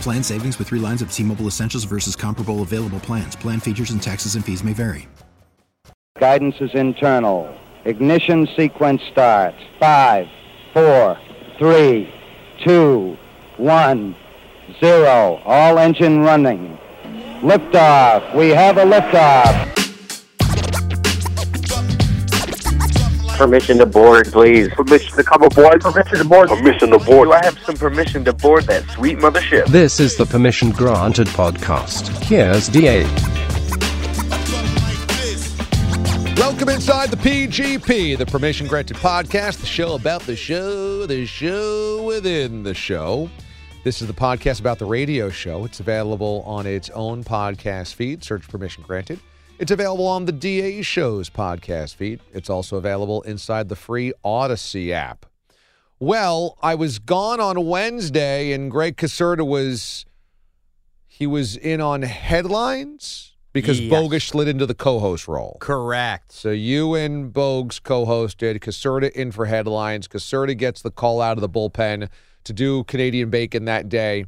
Plan savings with three lines of T Mobile Essentials versus comparable available plans. Plan features and taxes and fees may vary. Guidance is internal. Ignition sequence starts. Five, four, three, two, one, zero. All engine running. Liftoff. We have a liftoff. Permission to board, please. Permission to come aboard. Permission to board. Permission to board. Do I have some permission to board that sweet mothership? This is the Permission Granted podcast. Here's DA. Welcome inside the PGP, the Permission Granted podcast, the show about the show, the show within the show. This is the podcast about the radio show. It's available on its own podcast feed. Search Permission Granted. It's available on the DA Show's podcast feed. It's also available inside the free Odyssey app. Well, I was gone on Wednesday, and Greg Caserta was he was in on headlines because Yes. Bogus slid into the co-host role. Correct. So you and Bogues co-hosted. Caserta in for headlines. Caserta gets the call out of the bullpen to do Canadian bacon that day.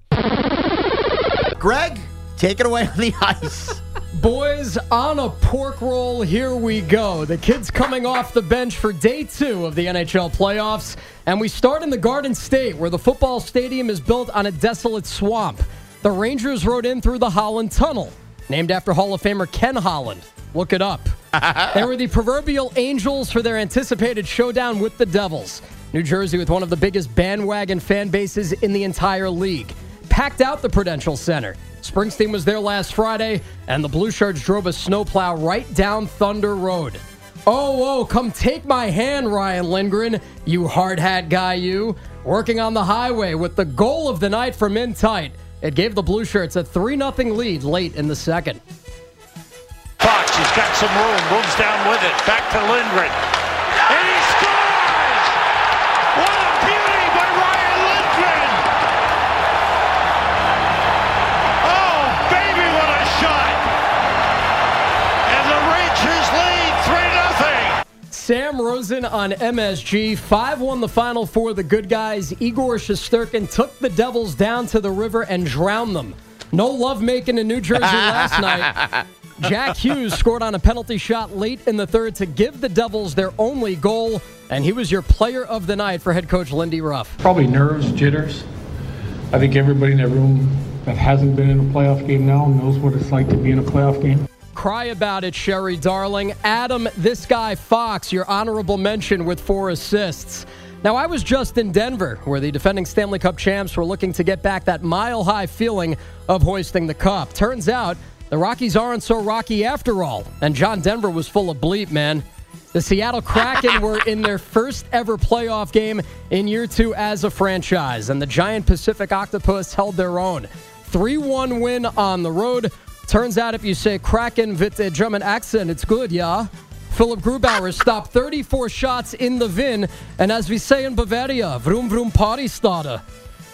Greg, take it away on the ice. Boys, on a pork roll, here we go. The kids coming off the bench for day two of the NHL playoffs. And we start in the Garden State, where the football stadium is built on a desolate swamp. The Rangers rode in through the Holland Tunnel, named after Hall of Famer Ken Holland. Look it up. they were the proverbial angels for their anticipated showdown with the Devils. New Jersey with one of the biggest bandwagon fan bases in the entire league. Packed out the Prudential Center. Springsteen was there last Friday, and the Blue Shirts drove a snowplow right down Thunder Road. Oh, oh, come take my hand, Ryan Lindgren, you hard hat guy, you. Working on the highway with the goal of the night from in tight. It gave the Blue Shirts a 3 0 lead late in the second. Fox, he's got some room, moves down with it, back to Lindgren. Sam Rosen on MSG. 5 1 the final for the good guys. Igor Shesterkin took the Devils down to the river and drowned them. No love making in New Jersey last night. Jack Hughes scored on a penalty shot late in the third to give the Devils their only goal, and he was your player of the night for head coach Lindy Ruff. Probably nerves, jitters. I think everybody in that room that hasn't been in a playoff game now knows what it's like to be in a playoff game. Cry about it, Sherry Darling. Adam, this guy Fox, your honorable mention with four assists. Now, I was just in Denver, where the defending Stanley Cup champs were looking to get back that mile high feeling of hoisting the cup. Turns out the Rockies aren't so rocky after all, and John Denver was full of bleep, man. The Seattle Kraken were in their first ever playoff game in year two as a franchise, and the giant Pacific Octopus held their own. 3 1 win on the road. Turns out if you say Kraken with a German accent, it's good, yeah? Philipp Grubauer stopped 34 shots in the Vin, and as we say in Bavaria, vroom vroom party starter.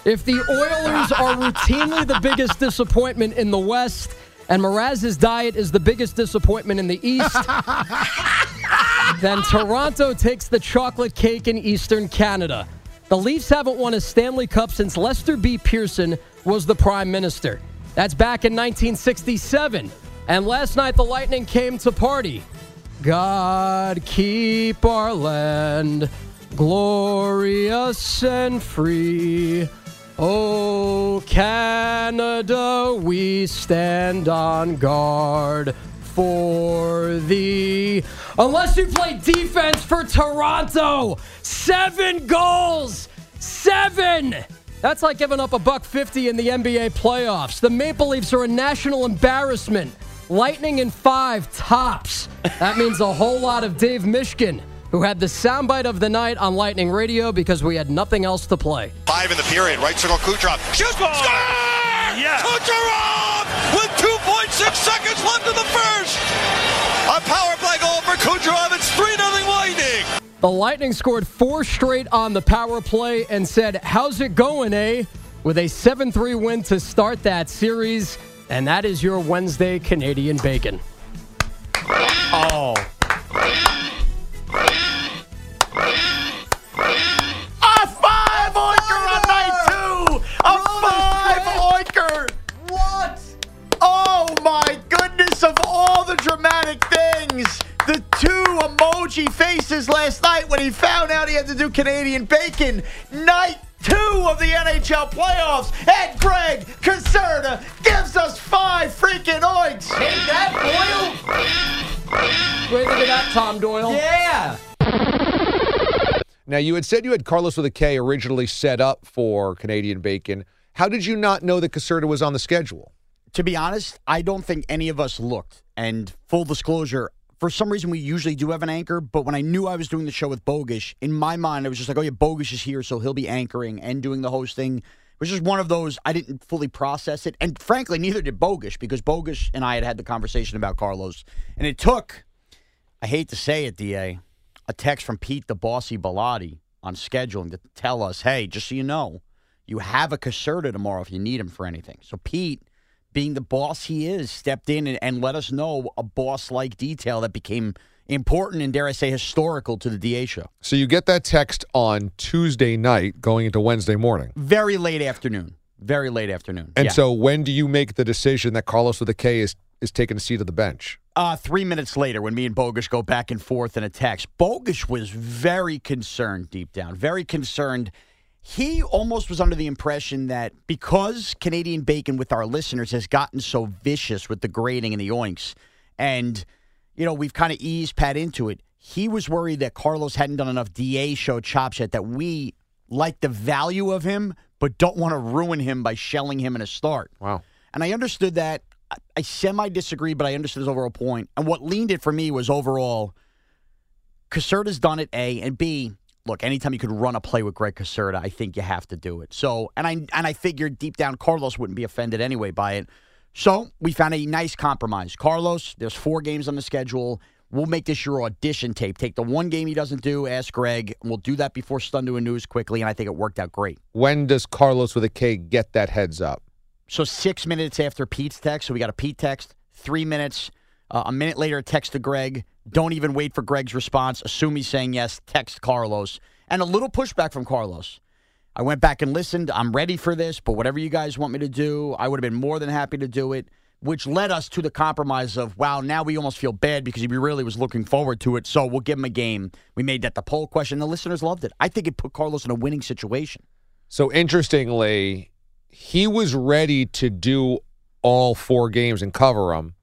If the Oilers are routinely the biggest disappointment in the West, and Mraz's diet is the biggest disappointment in the East, then Toronto takes the chocolate cake in Eastern Canada. The Leafs haven't won a Stanley Cup since Lester B. Pearson was the Prime Minister. That's back in 1967. And last night the Lightning came to party. God keep our land glorious and free. Oh, Canada, we stand on guard for thee. Unless you play defense for Toronto, seven goals, seven. That's like giving up a buck fifty in the NBA playoffs. The Maple Leafs are a national embarrassment. Lightning in five tops. That means a whole lot of Dave Mishkin, who had the soundbite of the night on Lightning Radio because we had nothing else to play. Five in the period. Right circle Kucherov. Shoots. Score! Yeah. Kucherov with 2.6 seconds left in the first. A power play goal for Kucherov. It's 3 0 Lightning. The Lightning scored four straight on the power play and said, How's it going, eh? With a 7 3 win to start that series. And that is your Wednesday Canadian Bacon. Oh. Emoji last night when he found out he had to do Canadian bacon. Night two of the NHL playoffs, and Greg Caserta gives us five freaking oinks. Take that, Boyle! What do you think that, Tom Doyle? Yeah. Now, you had said you had Carlos with a K originally set up for Canadian Bacon. How did you not know that Caserta was on the schedule? to be honest, I don't think any of us looked. And full disclosure, for some reason, we usually do have an anchor. But when I knew I was doing the show with Bogish, in my mind, I was just like, oh, yeah, Bogish is here, so he'll be anchoring and doing the hosting. It was just one of those, I didn't fully process it. And frankly, neither did Bogish, because Bogish and I had had the conversation about Carlos. And it took, I hate to say it, DA, a text from Pete the Bossy Bellotti on scheduling to tell us, hey, just so you know, you have a Caserta tomorrow if you need him for anything. So Pete being the boss he is, stepped in and, and let us know a boss like detail that became important and, dare I say, historical to the DA show. So you get that text on Tuesday night going into Wednesday morning. Very late afternoon. Very late afternoon. And Yeah. so when do you make the decision that Carlos with a K is, is taking a seat of the bench? Uh, three minutes later, when me and Bogus go back and forth in a text, Bogish was very concerned deep down, very concerned. He almost was under the impression that because Canadian Bacon with our listeners has gotten so vicious with the grading and the oinks, and, you know, we've kind of eased Pat into it, he was worried that Carlos hadn't done enough DA show chops yet, that we like the value of him, but don't want to ruin him by shelling him in a start. Wow. And I understood that. I- I semi disagree, but I understood his overall point. And what leaned it for me was overall, Caserta's done it, A, and B, look, anytime you could run a play with Greg Caserta, I think you have to do it. So, and I and I figured deep down Carlos wouldn't be offended anyway by it. So we found a nice compromise. Carlos, there's four games on the schedule. We'll make this your audition tape. Take the one game he doesn't do, ask Greg. and We'll do that before Stun doing news quickly, and I think it worked out great. When does Carlos with a K get that heads up? So six minutes after Pete's text, so we got a Pete text. Three minutes, uh, a minute later, a text to Greg. Don't even wait for Greg's response. Assume he's saying yes. Text Carlos, and a little pushback from Carlos. I went back and listened. I'm ready for this, but whatever you guys want me to do, I would have been more than happy to do it. Which led us to the compromise of, wow, now we almost feel bad because he really was looking forward to it. So we'll give him a game. We made that the poll question. The listeners loved it. I think it put Carlos in a winning situation. So interestingly, he was ready to do all four games and cover them,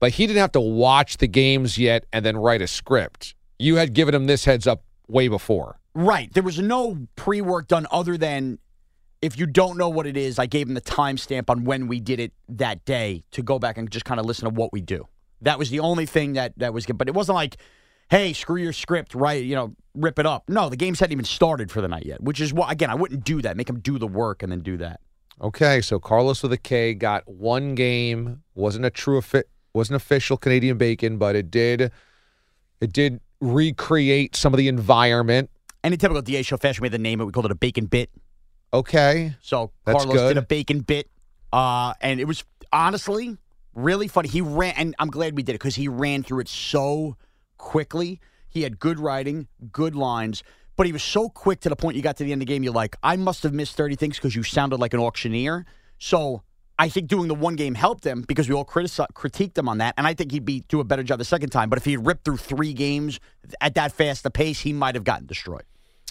but he didn't have to watch the games yet and then write a script. You had given him this heads up way before. Right. There was no pre work done other than if you don't know what it is, I gave him the timestamp on when we did it that day to go back and just kind of listen to what we do. That was the only thing that that was good. But it wasn't like, hey, screw your script, right? You know, rip it up. No, the games hadn't even started for the night yet, which is what, again, I wouldn't do that. Make him do the work and then do that. Okay, so Carlos with a K got one game. wasn't a true offi- wasn't official Canadian bacon, but it did it did recreate some of the environment. And in typical DA show fashion, we had the name it. We called it a bacon bit. Okay, So That's Carlos good. did a bacon bit, uh, and it was honestly really funny. He ran, and I'm glad we did it because he ran through it so quickly. He had good writing, good lines, but he was so quick to the point you got to the end of the game. You're like, I must have missed 30 things because you sounded like an auctioneer. So I think doing the one game helped him because we all critici- critiqued him on that, and I think he'd be do a better job the second time. But if he had ripped through three games at that fast a pace, he might have gotten destroyed.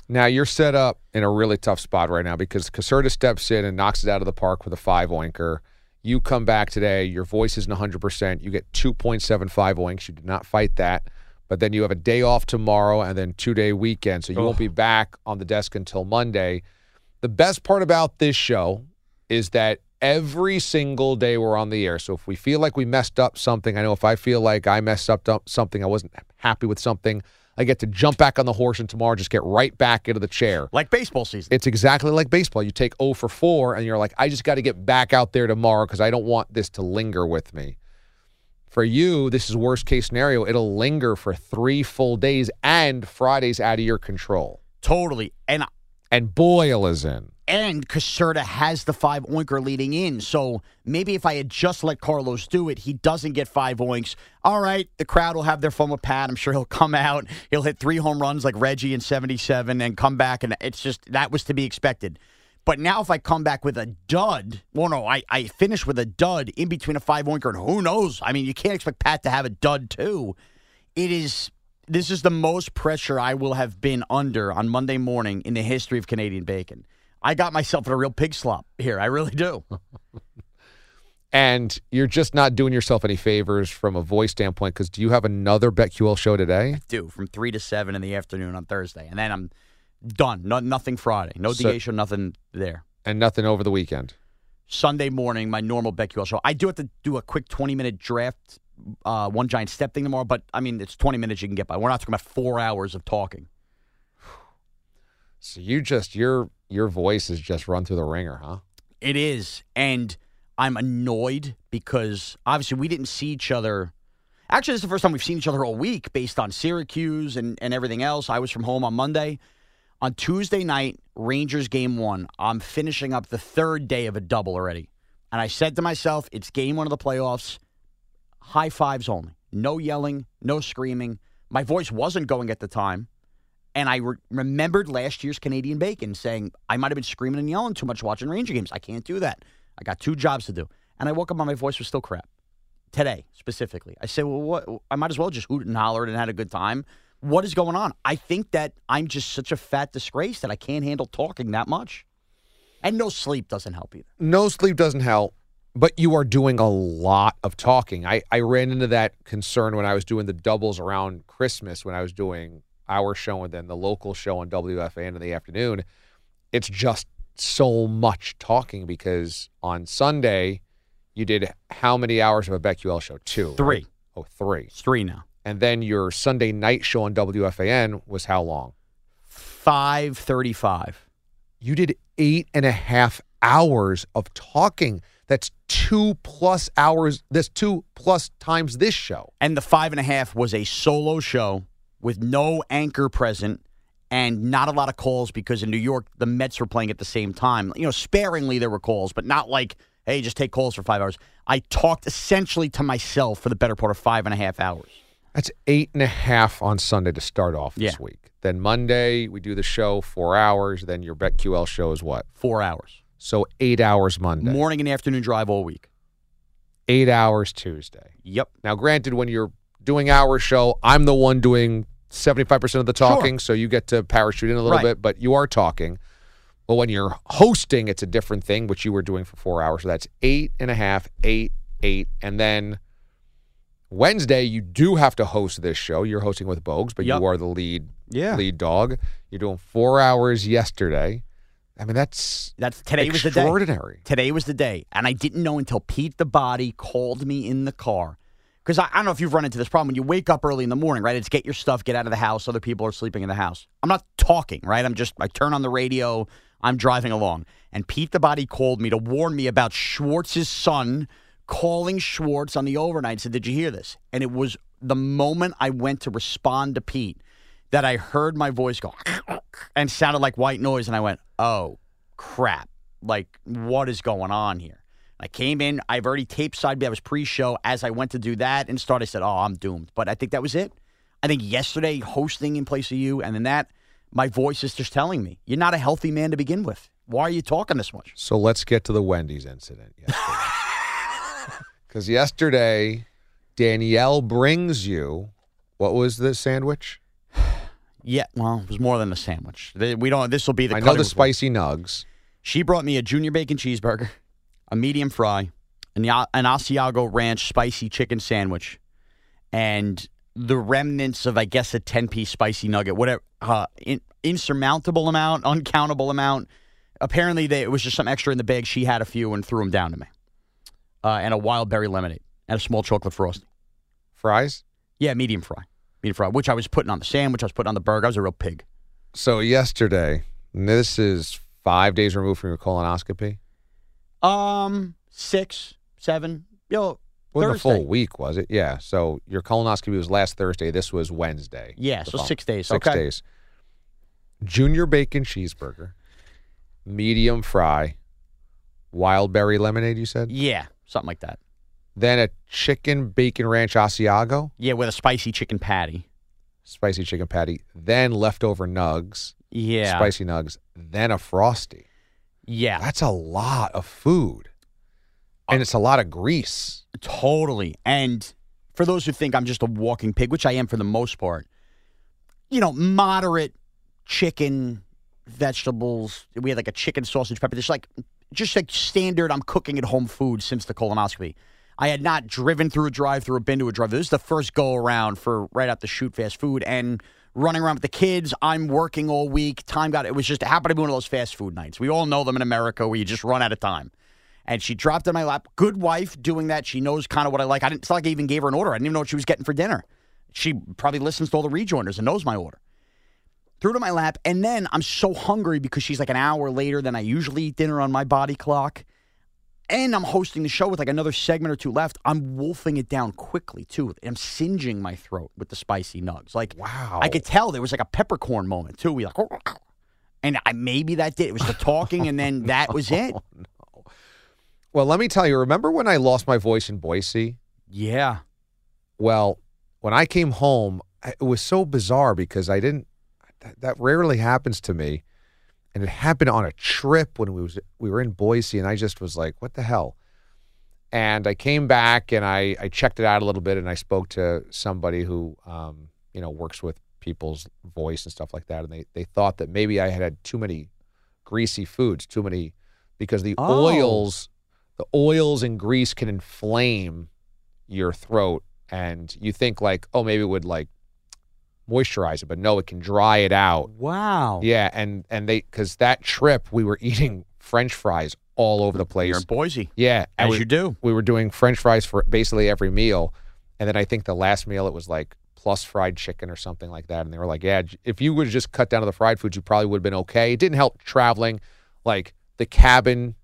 Now you're set up in a really tough spot right now because Caserta steps in and knocks it out of the park with a five oinker. You come back today, your voice isn't 100%. You get 2.75 oinks. You did not fight that. But then you have a day off tomorrow and then two day weekend. So you won't be back on the desk until Monday. The best part about this show is that every single day we're on the air. So if we feel like we messed up something, I know if I feel like I messed up something, I wasn't happy with something, I get to jump back on the horse and tomorrow just get right back into the chair. Like baseball season. It's exactly like baseball. You take 0 for 4 and you're like, I just got to get back out there tomorrow because I don't want this to linger with me. For you, this is worst case scenario. It'll linger for three full days and Friday's out of your control. Totally. And And Boyle is in. And Caserta has the five oinker leading in. So maybe if I had just let Carlos do it, he doesn't get five oinks. All right, the crowd will have their fun with Pat. I'm sure he'll come out. He'll hit three home runs like Reggie in 77 and come back. And it's just, that was to be expected. But now if I come back with a dud, well, no, I, I finish with a dud in between a five oinker and who knows? I mean, you can't expect Pat to have a dud too. It is, this is the most pressure I will have been under on Monday morning in the history of Canadian bacon. I got myself in a real pig slop here. I really do. And you're just not doing yourself any favors from a voice standpoint because do you have another BetQL show today? do from three to seven in the afternoon on Thursday, and then I'm done. No, nothing Friday. No So- DA show. Nothing there. And nothing over the weekend. Sunday morning, my normal BetQL show. I do have to do a quick 20 minute draft, uh, one giant step thing tomorrow, but I mean, it's 20 minutes you can get by. We're not talking about four hours of talking. So you just your your voice is just run through the ringer, huh? It is. And I'm annoyed because obviously we didn't see each other. Actually, this is the first time we've seen each other all week based on Syracuse and, and everything else. I was from home on Monday. On Tuesday night, Rangers game one, I'm finishing up the third day of a double already. And I said to myself, it's game one of the playoffs. High fives only. No yelling, no screaming. My voice wasn't going at the time. And I re- remembered last year's Canadian Bacon saying I might have been screaming and yelling too much watching Ranger games. I can't do that. I got two jobs to do. And I woke up and my voice was still crap. Today, specifically. I said, well, what? I might as well just hoot and hollered and had a good time. What is going on? I think that I'm just such a fat disgrace that I can't handle talking that much. And no sleep doesn't help either. No sleep doesn't help, but you are doing a lot of talking. I, I ran into that concern when I was doing the doubles around Christmas when I was doing our show and then the local show on WFAN in the afternoon. It's just so much talking because on Sunday you did how many hours of a BetQL show? Two. right? Oh, three. It's three now. And then your Sunday night show on WFAN was how long? 535. You did eight and a half hours of talking. That's two plus hours. That's two plus times this show. And the five and a half was a solo show with no anchor present and not a lot of calls because in New York, the Mets were playing at the same time. You know, sparingly there were calls, but not like, hey, just take calls for five hours. I talked essentially to myself for the better part of five and a half hours. That's eight and a half on Sunday to start off this Yeah. week. Then Monday, we do the show four hours. Then your BetQL show is what? Four hours. So eight hours Monday, Morning and afternoon drive all week. eight hours Tuesday. Yep. Now, granted, when you're doing our show, I'm the one doing 75% of the talking, so you get to parachute in a little Right. bit, but you are talking. But when you're hosting, it's a different thing, which you were doing for four hours. So that's eight and a half, eight, eight. And then Wednesday, you do have to host this show. You're hosting with Bogues, but Yep. you are the lead Yeah. lead dog. You're doing four hours yesterday. I mean, that's That's today was the day. extraordinary. Today was the day. And I didn't know until Pete the Body called me in the car. Because I, I don't know if you've run into this problem. When you wake up early in the morning, right? It's get your stuff, get out of the house. Other people are sleeping in the house. I'm not talking, right? I'm just, I turn on the radio. I'm driving along. And Pete the Body called me to warn me about Schwartz's son calling Schwartz on the overnight said, Did you hear this? And it was the moment I went to respond to Pete that I heard my voice go and sounded like white noise. And I went, Oh, crap. Like, what is going on here? I came in, I've already taped side B. I was pre show. As I went to do that and start, I said, Oh, I'm doomed. But I think that was it. I think yesterday, hosting in place of you, and then that, my voice is just telling me, You're not a healthy man to begin with. Why are you talking this much? So let's get to the Wendy's incident. Because yesterday, Danielle brings you what was the sandwich? Yeah, well, it was more than a sandwich. We don't. This will be the. I know the spicy nugs. She brought me a junior bacon cheeseburger, a medium fry, an, an Asiago Ranch spicy chicken sandwich, and the remnants of, I guess, a 10 piece spicy nugget, whatever, uh, in, insurmountable amount, uncountable amount. Apparently, they, it was just some extra in the bag. She had a few and threw them down to me. Uh, and a wild berry lemonade and a small chocolate frosty. Fries? Yeah, medium fry. Medium fry, which I was putting on the sandwich, I was putting on the burger. I was a real pig. So yesterday, this is five days removed from your colonoscopy. Um, six, seven, yo, Wasn't a full week, was it? Yeah. So your colonoscopy was last Thursday. This was Wednesday. Yeah, so fol- six days. Six Okay. days. Junior bacon cheeseburger, medium fry, wild berry lemonade. You said. Yeah, something like that. Then a chicken bacon ranch Asiago, Yeah, with a spicy chicken patty. spicy chicken patty. Then leftover nugs, Yeah. spicy nugs. Then a frosty. Yeah. That's a lot of food, and it's a lot of grease. Totally. And for those who think I'm just a walking pig, which I am for the most part, you know, moderate chicken, vegetables. We had like a chicken sausage pepper dish, like just like standard. I'm cooking at home food since the colonoscopy. I had not driven through a drive-through or been to a drive through. This is the first go around for right out the shoot fast food and running around with the kids. I'm working all week. Time got it was just it happened to be one of those fast food nights. We all know them in America where you just run out of time. And she dropped in my lap. Good wife doing that. She knows kind of what I like. I didn't. It's like I even gave her an order. I didn't even know what she was getting for dinner. She probably listens to all the rejoinders and knows my order. Threw in my lap, and then I'm so hungry because she's like an hour later than I usually eat dinner on my body clock. And I'm hosting the show with like another segment or two left. I'm wolfing it down quickly too. I'm singeing my throat with the spicy nugs. Like wow, I could tell there was like a peppercorn moment too. We like, and I maybe that did. It was the talking, and then oh, that was it. Well, let me tell you. Remember when I lost my voice in Boise? Yeah. Well, when I came home, it was so bizarre because I didn't. That, that rarely happens to me, and it happened on a trip when we was we were in Boise, and I just was like, "What the hell?" And I came back and I I checked it out a little bit, and I spoke to somebody who um, you know works with people's voice and stuff like that, and they they thought that maybe I had had too many greasy foods, too many because the Oh. oils the oils and grease can inflame your throat and you think like oh maybe it would like moisturize it but no it can dry it out Wow. yeah and and they because that trip we were eating french fries all over the place You're in Boise. yeah As we, you do. we were doing french fries for basically every meal and then i think the last meal it was like plus fried chicken or something like that and they were like yeah if you would have just cut down to the fried foods you probably would have been okay it didn't help traveling like the cabin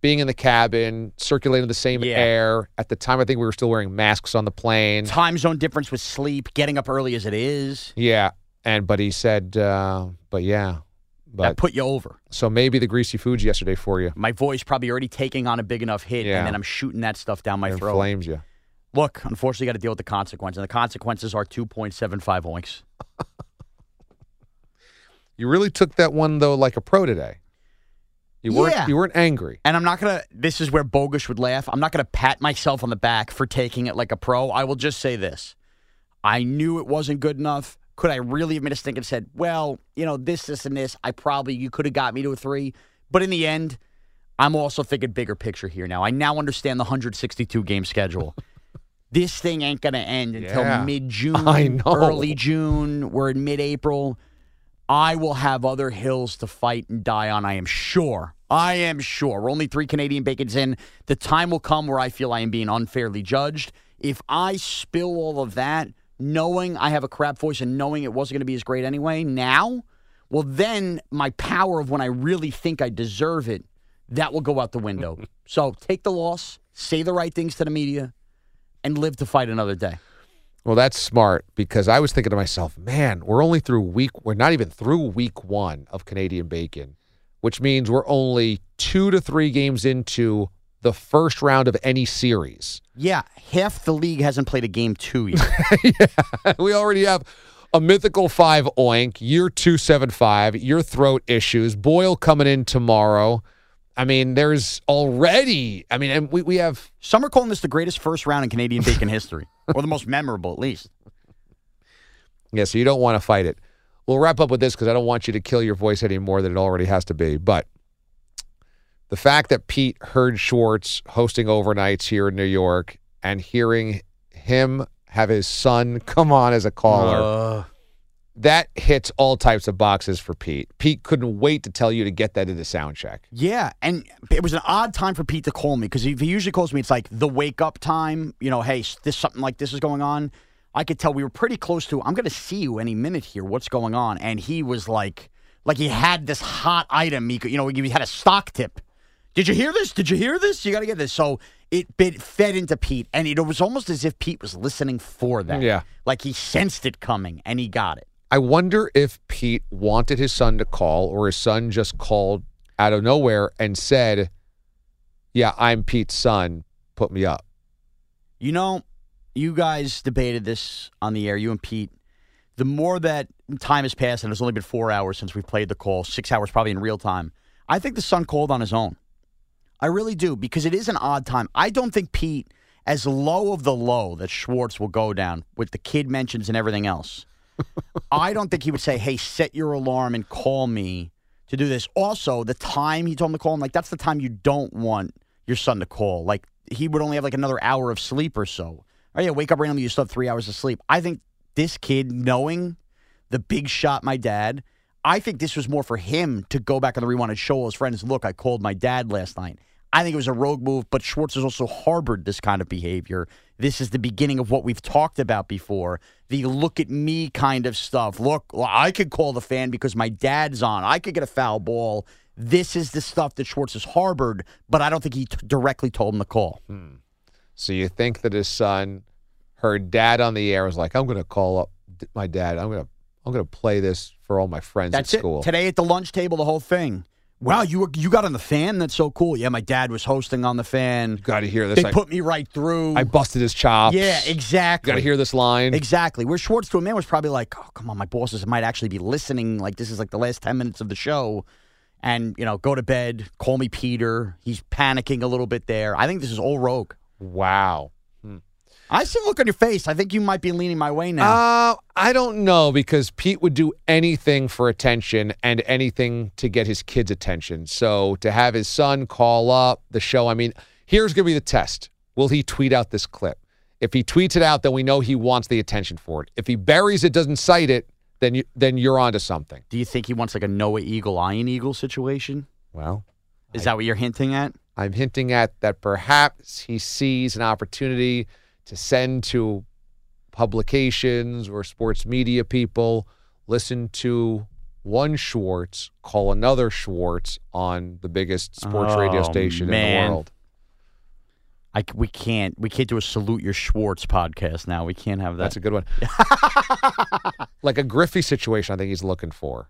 being in the cabin circulating the same Yeah. air at the time i think we were still wearing masks on the plane Time zone difference with sleep, getting up early as it is. yeah and but he said uh but yeah but that put you over. so maybe the greasy foods yesterday for you My voice probably already taking on a big enough hit, Yeah. and then I'm shooting that stuff down my throat. inflames you Look, unfortunately, you got to deal with the consequences. And the consequences are 2.75 oinks. you really took that one though like a pro today you weren't Yeah. you weren't angry And I'm not going to, this is where Bogus would laugh. I'm not going to pat myself on the back for taking it like a pro. I will just say this I knew it wasn't good enough. Could I really have made a stink and said, well, you know, this, this, and this, I probably, you could have got me to a three. But in the end, I'm also thinking bigger picture here now. I now understand the 162 game schedule. this thing ain't going to end until Yeah. mid June, I know. early June. We're in mid April. I will have other hills to fight and die on, I am sure. I am sure. We're only three Canadian bacons in. The time will come where I feel I am being unfairly judged. If I spill all of that, knowing I have a crap voice and knowing it wasn't going to be as great anyway, now, well, then my power of when I really think I deserve it, that will go out the window. so take the loss, say the right things to the media, and live to fight another day. Well, that's smart because I was thinking to myself, man, we're only through week, we're not even through week one of Canadian Bacon, which means we're only two to three games into the first round of any series. Yeah, half the league hasn't played a game two yet. we already have a mythical five oink, year 275, your throat issues, Boyle coming in tomorrow. I mean, there's already, I mean, and we, we have Some are calling this the greatest first round in Canadian bacon history, or the most memorable at least. Yeah, so you don't want to fight it. we'll wrap up with this because I don't want you to kill your voice any more than it already has to be. But the fact that Pete heard Schwartz hosting overnights here in New York and hearing him have his son come on as a caller, Uh, that hits all types of boxes for Pete. Pete couldn't wait to tell you to get that into sound check. Yeah, and it was an odd time for Pete to call me because he, he usually calls me. It's like the wake up time. You know, hey, this something like this is going on. I could tell we were pretty close to. I'm going to see you any minute here. What's going on? And he was like, like he had this hot item. He could, you know, he had a stock tip. Did you hear this? Did you hear this? You got to get this. So it bit fed into Pete, and it was almost as if Pete was listening for that. Yeah. like he sensed it coming, and he got it. I wonder if Pete wanted his son to call or his son just called out of nowhere and said, Yeah, I'm Pete's son. Put me up. You know, you guys debated this on the air, you and Pete. The more that time has passed, and it's only been four hours since we played the call, six hours probably in real time, I think the son called on his own. I really do, because it is an odd time. I don't think Pete, as low of the low that Schwartz will go down with the kid mentions and everything else, I don't think he would say, hey, set your alarm and call me to do this. Also, the time he told him to call him, like, that's the time you don't want your son to call. Like, he would only have like another hour of sleep or so. Oh, yeah, wake up randomly, you still have three hours of sleep. I think this kid, knowing the big shot my dad, I think this was more for him to go back on the rewind and show his friends, look, I called my dad last night. I think it was a rogue move, but Schwartz has also harbored this kind of behavior. This is the beginning of what we've talked about before the look at me kind of stuff. Look, I could call the fan because my dad's on. I could get a foul ball. This is the stuff that Schwartz has harbored, but I don't think he t- directly told him to call. Hmm. So you think that his son heard dad on the air was like, I'm going to call up my dad. I'm going to I'm going to play this for all my friends That's at school. it. Today at the lunch table, the whole thing. Wow, you were, you got on the fan? That's so cool. Yeah, my dad was hosting on the fan. Got to hear this. They I, put me right through. I busted his chops. yeah, exactly. Got to hear this line. Exactly. Where Schwartz to a man was probably like, oh, come on, my bosses might actually be listening. Like, this is like the last 10 minutes of the show. And, you know, go to bed, call me Peter. He's panicking a little bit there. I think this is all rogue. Wow. I see the look on your face. I think you might be leaning my way now. Uh, I don't know because Pete would do anything for attention and anything to get his kids' attention. So to have his son call up the show, I mean, here's going to be the test. Will he tweet out this clip? If he tweets it out, then we know he wants the attention for it. If he buries it, doesn't cite it, then you, then you're onto something. Do you think he wants like a Noah Eagle, Iron Eagle situation? Well, Is that what you're hinting at? I'm hinting at that perhaps he sees an opportunity to send to publications or sports media people, listen to one Schwartz, call another Schwartz on the biggest sports oh, radio Oh, station in the world. I, we can't we can't do a salute your Schwartz podcast now. We can't have that. That's a good one. like a Griffey situation, I think he's looking for.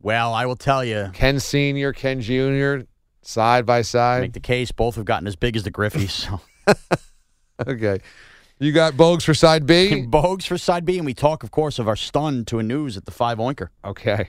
well, I will tell you. Ken Sr., Ken Jr., side by side. Make the case. Both have gotten as big as the Griffeys. So. Okay. You got Bogues for side B? Bogues for side B, and we talk, of course, of our stun to a news at the five oinker. Okay.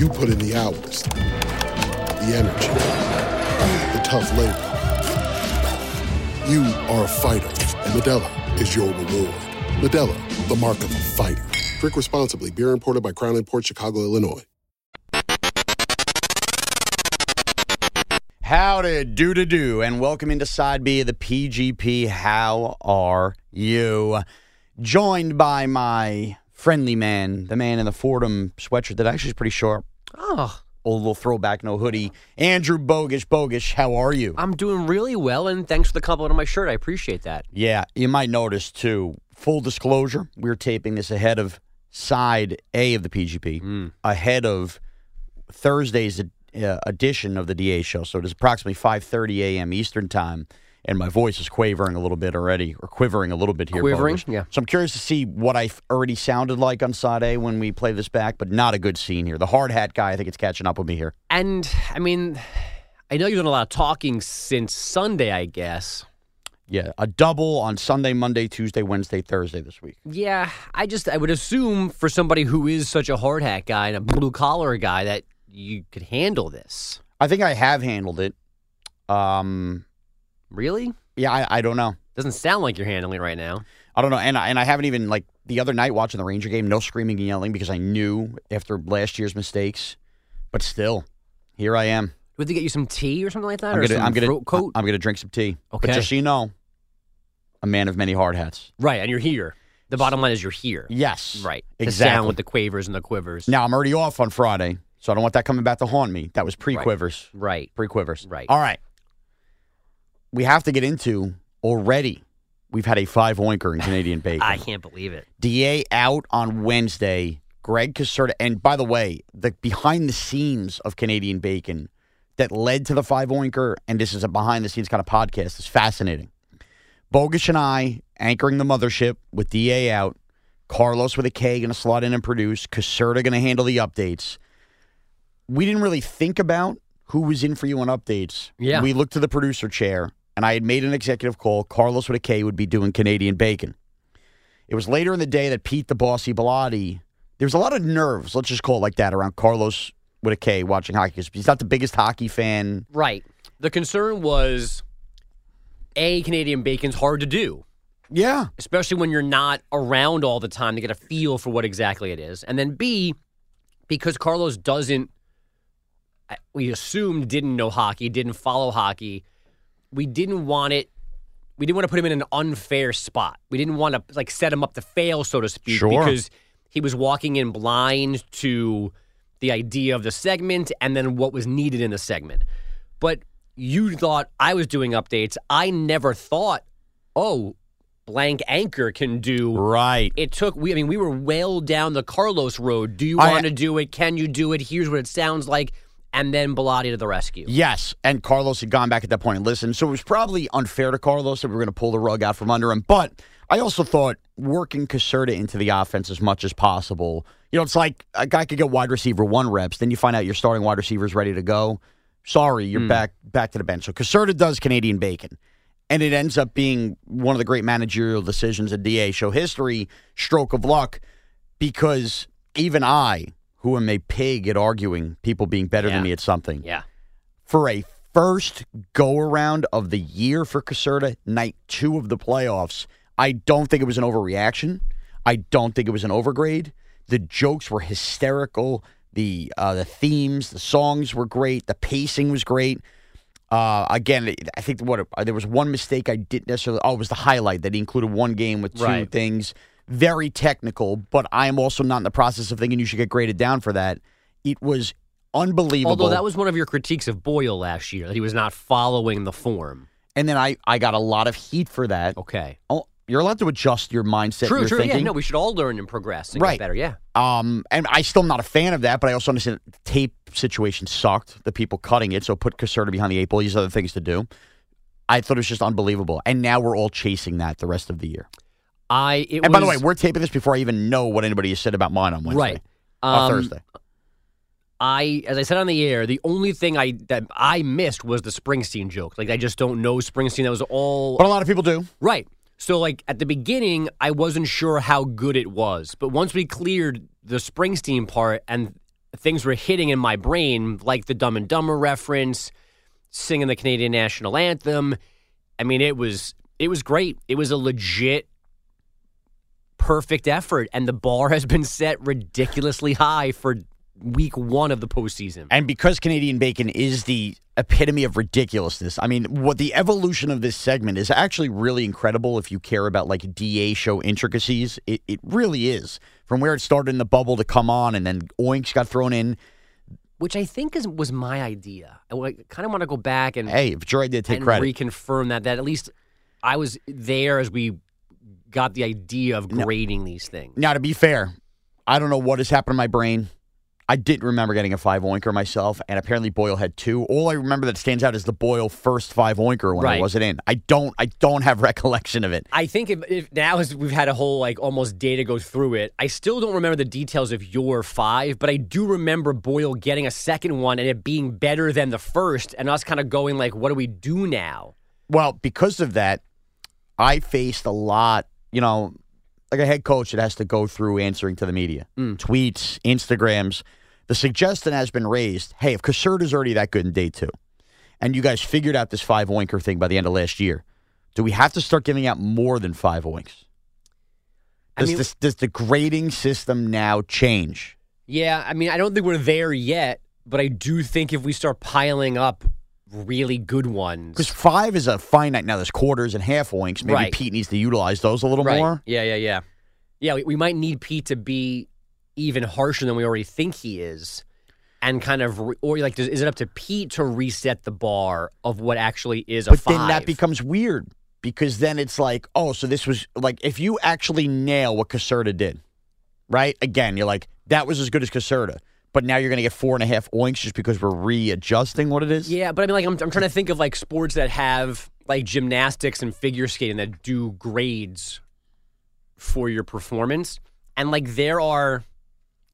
You put in the hours, the energy, the tough labor. You are a fighter, and Modelo is your reward. Modelo, the mark of a fighter. Drink responsibly. Beer imported by Crown Port Chicago, Illinois. Howdy, do to do, and welcome into Side B of the PGP. How are you? Joined by my friendly man, the man in the Fordham sweatshirt that actually is pretty sharp. Oh. A little throwback, no hoodie. Andrew Bogish. Bogish, how are you? I'm doing really well, and thanks for the compliment on my shirt. I appreciate that. Yeah, you might notice too. Full disclosure, we're taping this ahead of side A of the PGP, Mm. ahead of Thursday's uh, edition of the DA show. So it is approximately 5:30 a.m. Eastern time, and my voice is quavering a little bit already, or quivering a little bit here. Quivering? Bogus. Yeah. So I'm curious to see what I already sounded like on side A when we play this back, but not a good scene here. The hard hat guy, I think it's catching up with me here. And I mean, I know you've done a lot of talking since Sunday, I guess. Yeah, a double on Sunday, Monday, Tuesday, Wednesday, Thursday this week. Yeah, I just I would assume for somebody who is such a hard hat guy and a blue collar guy that you could handle this. I think I have handled it. Um, really? Yeah, I, I don't know. Doesn't sound like you're handling it right now. I don't know, and I, and I haven't even like the other night watching the Ranger game. No screaming and yelling because I knew after last year's mistakes. But still, here I am. Have to get you some tea or something like that? I'm or gonna some I'm gonna throat coat? I'm gonna drink some tea. Okay. But just so you know, a man of many hard hats. Right, and you're here. The bottom line is you're here. Yes. Right. Exactly. with the quavers and the quivers. Now I'm already off on Friday, so I don't want that coming back to haunt me. That was pre quivers. Right. Pre quivers. Right. All right. We have to get into already. We've had a five oinker in Canadian bacon. I can't believe it. Da out on Wednesday. Greg Caserta, and by the way, the behind the scenes of Canadian bacon that led to the five oinker, and this is a behind the scenes kind of podcast, is fascinating. Bogus and I anchoring the mothership with Da out. Carlos with a K going to slot in and produce. Caserta going to handle the updates. We didn't really think about who was in for you on updates. Yeah. We looked to the producer chair, and I had made an executive call. Carlos with a K would be doing Canadian bacon. It was later in the day that Pete the Bossy Bilotti, there was a lot of nerves, let's just call it like that, around Carlos with a K watching hockey. 'cause He's not the biggest hockey fan. Right. The concern was A, Canadian bacon's hard to do. Yeah. Especially when you're not around all the time to get a feel for what exactly it is. And then B, because Carlos doesn't, we assumed didn't know hockey, didn't follow hockey, we didn't want it. We didn't want to put him in an unfair spot. We didn't want to like set him up to fail, so to speak, Sure. because he was walking in blind to the idea of the segment and then what was needed in the segment. But you thought I was doing updates. I never thought, oh, blank anchor can do. Right. It took. We. I mean, we were well down the Carlos road. Do you want to do it? Can you do it? Here's what it sounds like. And then Bilotti to the rescue. Yes, and Carlos had gone back at that point and listened. So it was probably unfair to Carlos that we were going to pull the rug out from under him. But I also thought working Caserta into the offense as much as possible. You know, it's like a guy could get wide receiver one reps, then you find out your starting wide receiver is ready to go. Sorry, you're Hmm. back back to the bench. So Caserta does Canadian bacon. And it ends up being one of the great managerial decisions in DA show history, stroke of luck, because even I, who am a pig at arguing people being better Yeah. than me at something, Yeah. for a first go around of the year for Caserta, night two of the playoffs, I don't think it was an overreaction. I don't think it was an overgrade. The jokes were hysterical. The uh, the themes, the songs were great. The pacing was great. Uh, again, I think what there was one mistake I didn't necessarily. Oh, it was the highlight that he included one game with two Right. things. Very technical, but I am also not in the process of thinking you should get graded down for that. It was unbelievable. Although that was one of your critiques of Boyle last year that he was not following the form. And then I, I got a lot of heat for that. Okay. Oh, you're allowed to adjust your mindset. true. your True. Thinking. Yeah. No, we should all learn and progress and Right. get better. Yeah. Um, and I still am not a fan of that, but I also understand the tape situation sucked. The people cutting it, so put Caserta behind the eight ball. These other things to do. I thought it was just unbelievable, and now we're all chasing that the rest of the year. I. It and was, by the way, we're taping this before I even know what anybody has said about mine on Wednesday, Right. uh, Um, Thursday. I, as I said on the air, the only thing I that I missed was the Springsteen joke. Like I just don't know Springsteen. That was all. But a lot of people do. Right. So like at the beginning, I wasn't sure how good it was, but once we cleared the Springsteen part and things were hitting in my brain, like the Dumb and Dumber reference, singing the Canadian national anthem. I mean, it was It was great. It was a legit perfect effort, and the bar has been set ridiculously high for week one of the postseason. And because Canadian bacon is the epitome of ridiculousness, I mean, what the evolution of this segment is actually really incredible if you care about like DA show intricacies. It, it really is. From where it started in the bubble to come on, and then Oinks got thrown in. Which I think is was my idea. I kind of want to go back and Hey, if your idea, take and credit. reconfirm that that at least I was there as we got the idea of No. grading these things. Now, to be fair, I don't know what has happened in my brain. I didn't remember getting a five oinker myself, and apparently Boyle had two. All I remember that stands out is the Boyle first five oinker when I wasn't in. I don't. I don't have recollection of it. I think if, if now as we've had a whole like almost day to go through it, I still don't remember the details of your five, but I do remember Boyle getting a second one and it being better than the first, and us kind of going like, "What do we do now?" Well, because of that, I faced a lot. You know, like a head coach that has to go through answering to the media, mm. tweets, Instagrams. The suggestion has been raised: Hey, if Caserta's already that good in day two, and you guys figured out this five oinker thing by the end of last year, do we have to start giving out more than five oinks? I mean- this, does the grading system now change? Yeah, I mean, I don't think we're there yet, but I do think if we start piling up really good ones, Because five is a finite. Now there's quarters and half winks. Maybe Right. Pete needs to utilize those a little right? more. Yeah, yeah, yeah, yeah. We, we might need Pete to be even harsher than we already think he is, and kind of, re- or like, does, is it up to Pete to reset the bar of what actually is a But five? then that becomes weird because then it's like, oh, so this was like if you actually nail what Caserta did, right? Again, you're like, that was as good as Caserta. But now you're going to get four and a half oinks just because we're readjusting what it is. Yeah, but I mean, like, I'm, I'm trying to think of like sports that have like gymnastics and figure skating that do grades for your performance, and like there are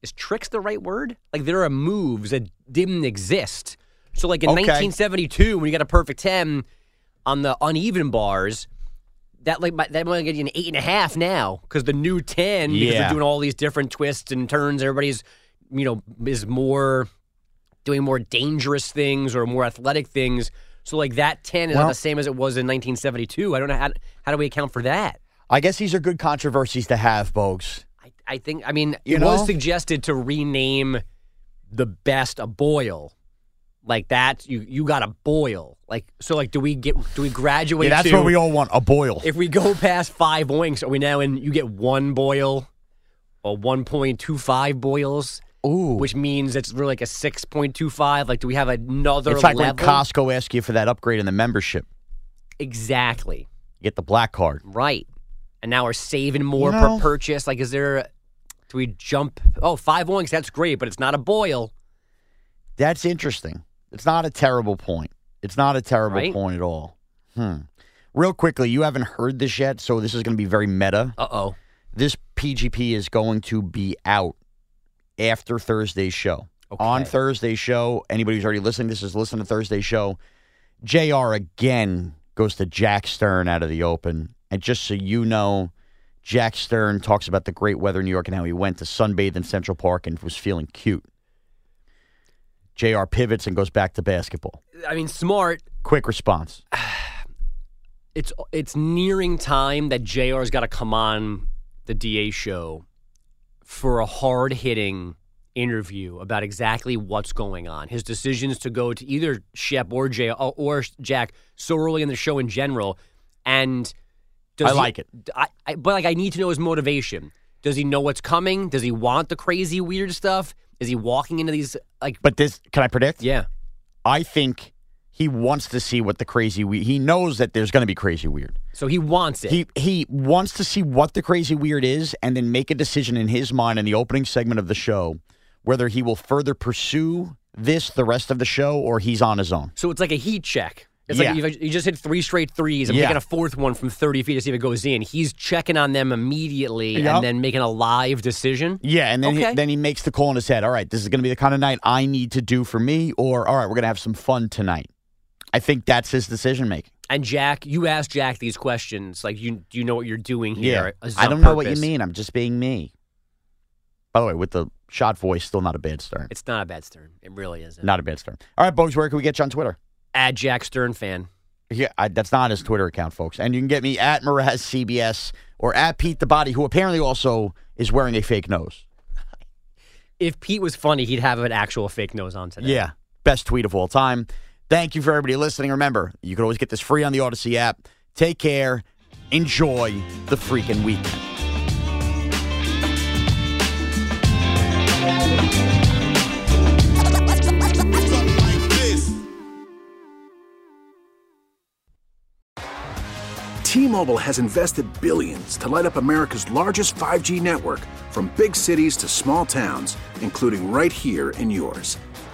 is tricks the right word? Like there are moves that didn't exist. So like in Okay. 1972, when you got a perfect ten on the uneven bars. That like that might get you an eight and a half now because the new ten because Yeah. they're doing all these different twists and turns. Everybody's you know is more doing more dangerous things or more athletic things. So like that 10 is Well- not the same as it was in 1972. I don't know how how do we account for that? I guess these are good controversies to have, Bogues. I, I think I mean You it was suggested to rename the best a boil. Like that you you got a boil. Like so like do we get do we graduate Yeah, that's to what we all want a boil. if we go past five oinks, are we now in you get one boil or 1.25 boils? Ooh. Which means it's really like a 6.25. Like, do we have another It's like level? when Costco asks you for that upgrade in the membership. exactly. You get the black card. Right. And now we're saving more You know- per purchase. Like, is there, do we jump? Oh, five oinks, that's great, but it's not a boil. That's interesting. It's not a terrible point. It's not a terrible Right? point at all. Hmm. Real quickly, you haven't heard this yet, so this is going to be very meta. Uh oh. This PGP is going to be out after Thursday's show. On Thursday's show, anybody who's already listening this is listen to Thursday's show. JR again goes to Jack Stern out of the open. And just so you know, Jack Stern talks about the great weather in New York and how he went to sunbathe in Central Park and was feeling cute. JR pivots and goes back to basketball. I mean, smart. Quick response. It's it's nearing time that JR's got to come on the DA show for a hard hitting interview about exactly what's going on. His decisions to go to either Shep or J or Jack so early in the show in general, and does I he- like it. I, I, but like, I need to know his motivation. Does he know what's coming? Does he want the crazy weird stuff? Is he walking into these like? But this, can I predict? Yeah. I think he wants to see what the crazy we he knows that there's going to be crazy weird. So he wants it. He he wants to see what the crazy weird is and then make a decision in his mind in the opening segment of the show whether he will further pursue this the rest of the show or he's on his own. So it's like a heat check. It's Yeah. like you just hit three straight threes. I'm Yeah. taking a fourth one from 30 feet to see if it goes in. He's checking on them immediately Yup. and then making a live decision. Yeah, and then Okay. he, then he makes the call in his head. All right, this is going to be the kind of night I need to do for me, or all right, we're going to have some fun tonight. I think that's his decision making. And Jack, you ask Jack these questions. Like, you do you know what you're doing here? Yeah, I don't know what you mean. I'm just being me. By the way, with the shot voice, still not a bad stern. It's not a bad stern. It really isn't. Not a bad stern. All right, Bogues, where can we get you on Twitter? Add Jack Stern fan. Yeah, I, that's not his Twitter account, folks. And you can get me at Mraz CBS or at Pete the Body, who apparently also is wearing a fake nose. If Pete was funny, he'd have an actual fake nose on today. Yeah, best tweet of all time. Thank you for everybody listening. Remember, you can always get this free on the Odyssey app. Take care. Enjoy the freaking weekend. T-Mobile has invested billions to light up America's largest 5G network from big cities to small towns, including right here in yours.